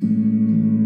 Música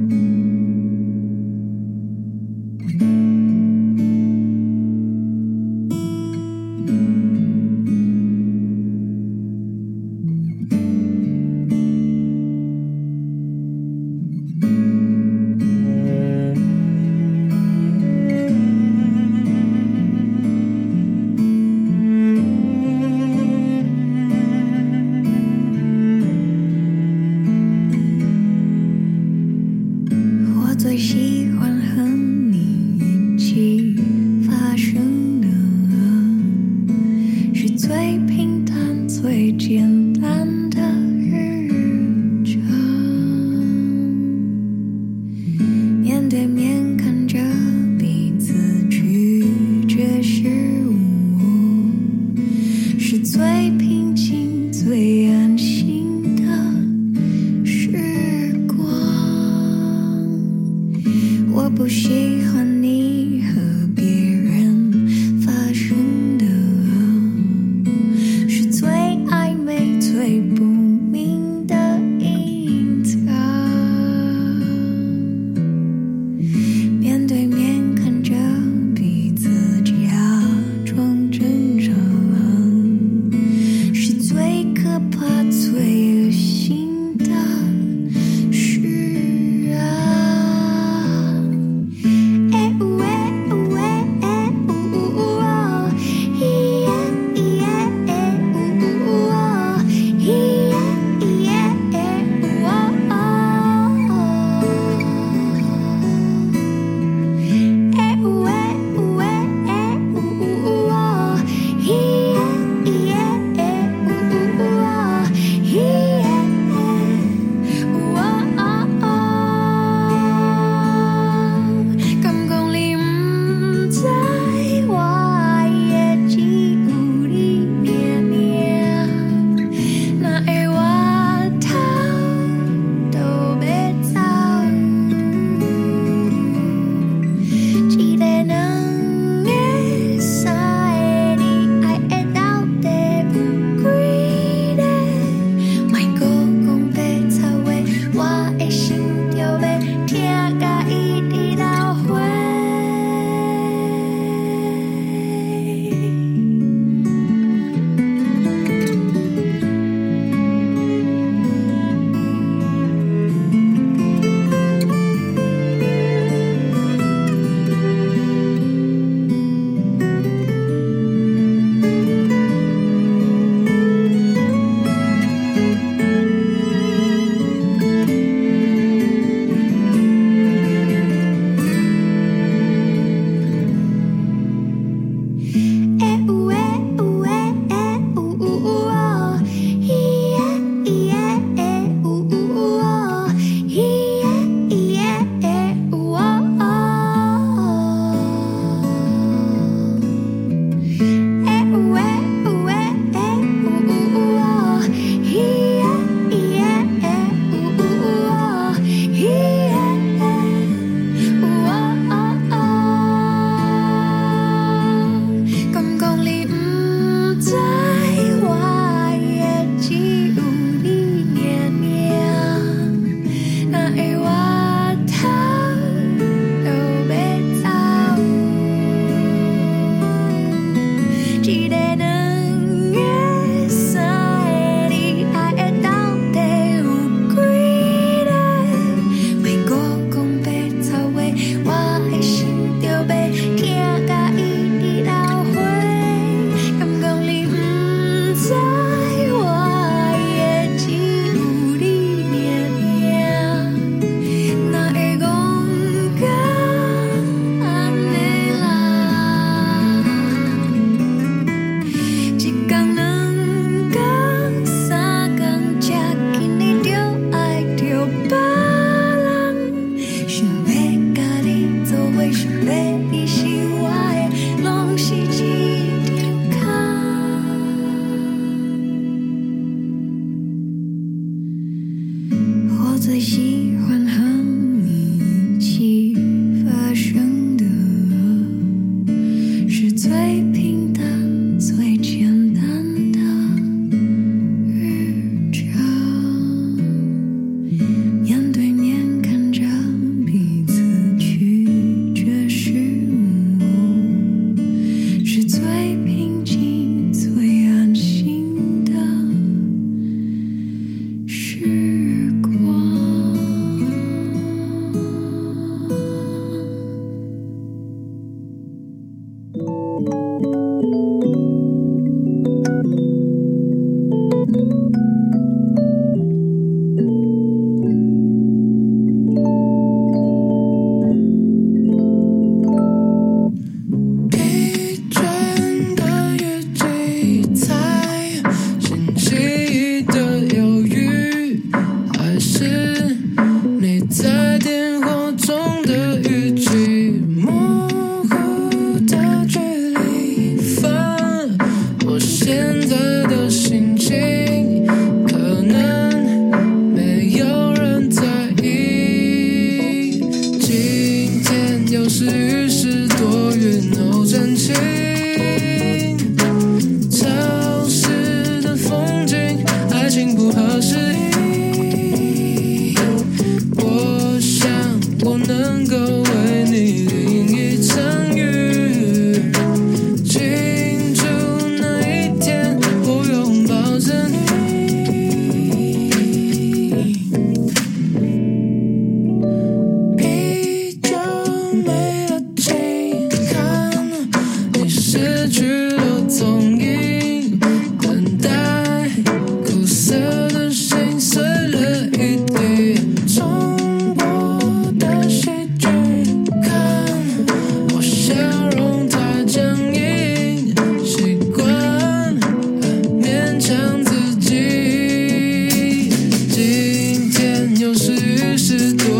制作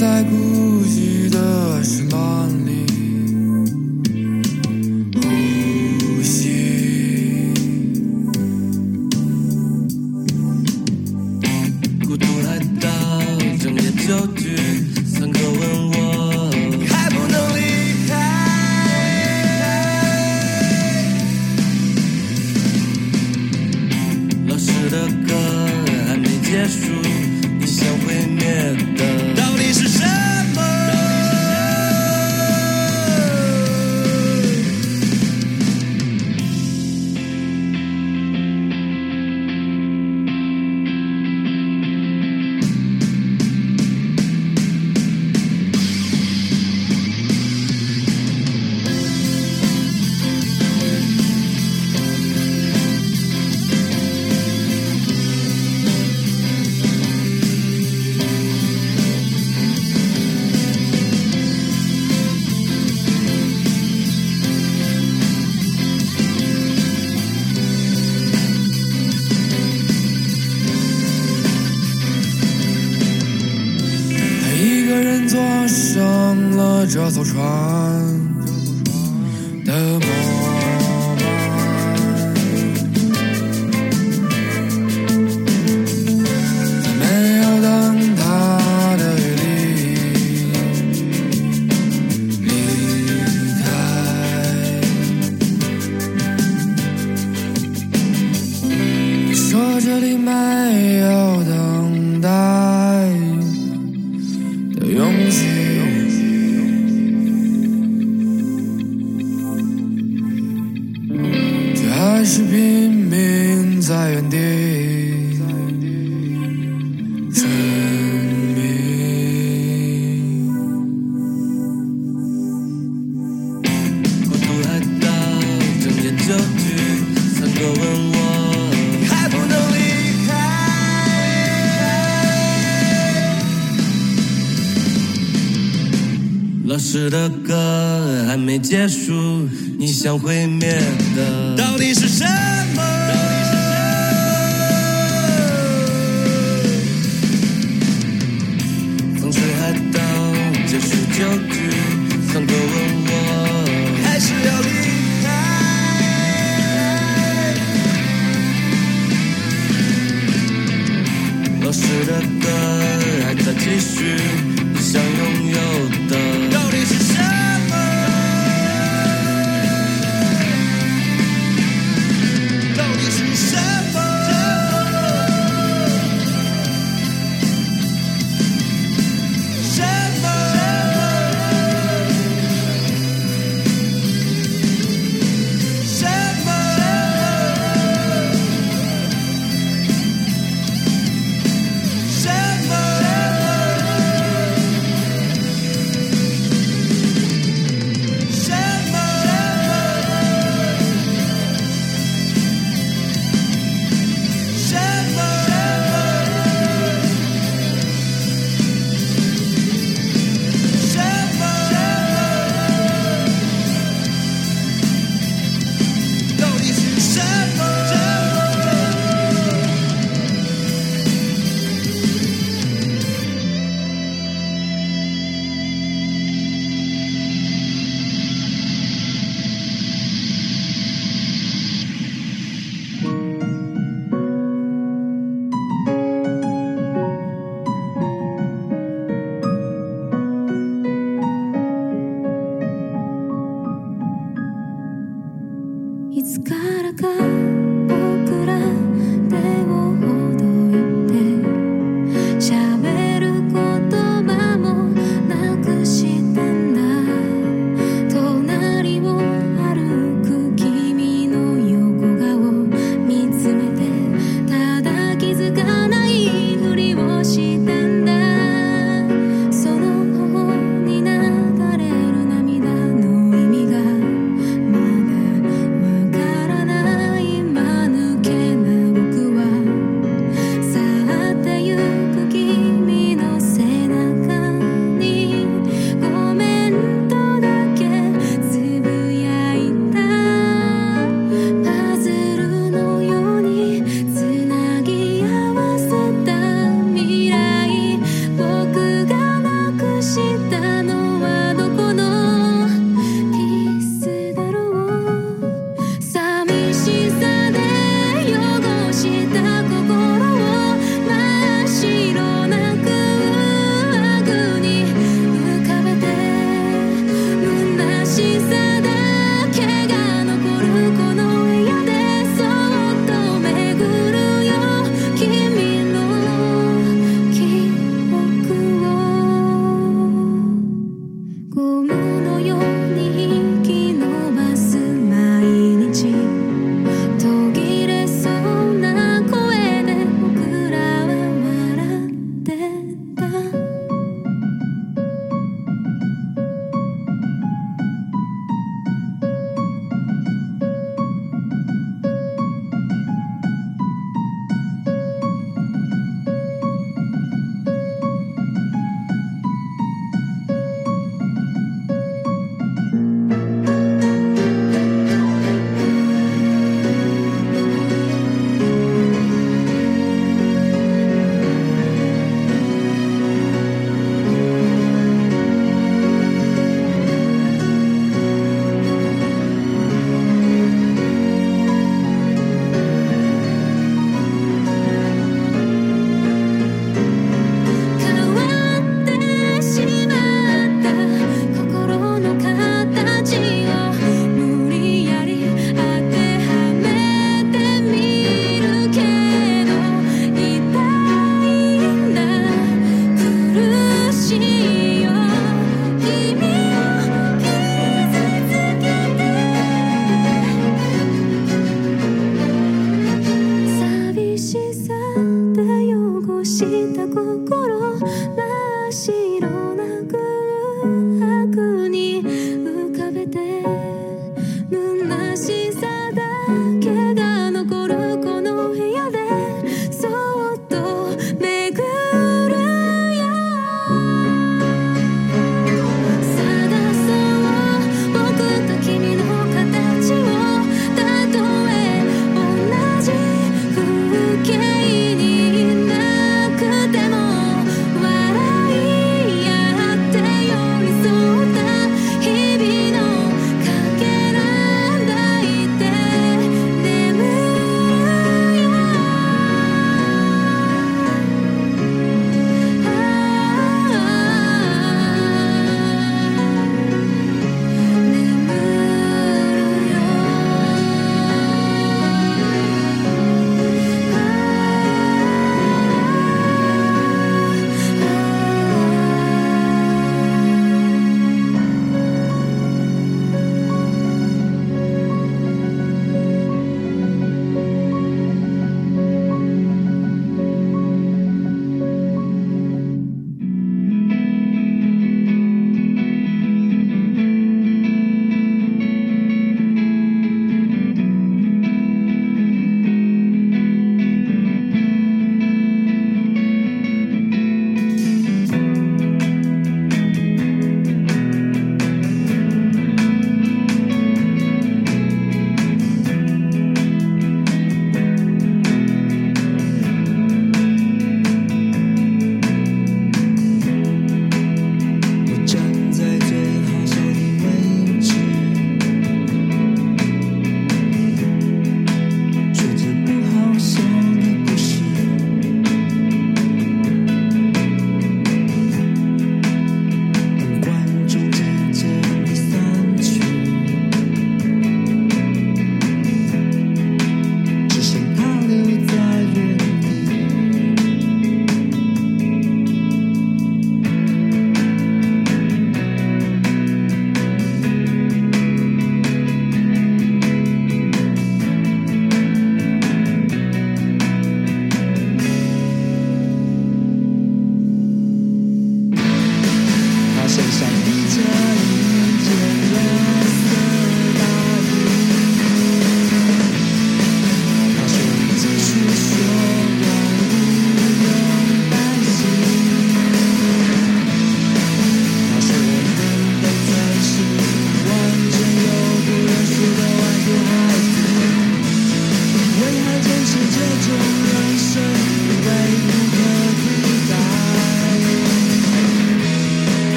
在孤寂的时候这艘船没结束，你想毁灭的到底是什么？风吹海盗，结束旧局，三哥问我还是要离开。老师的歌还在继续。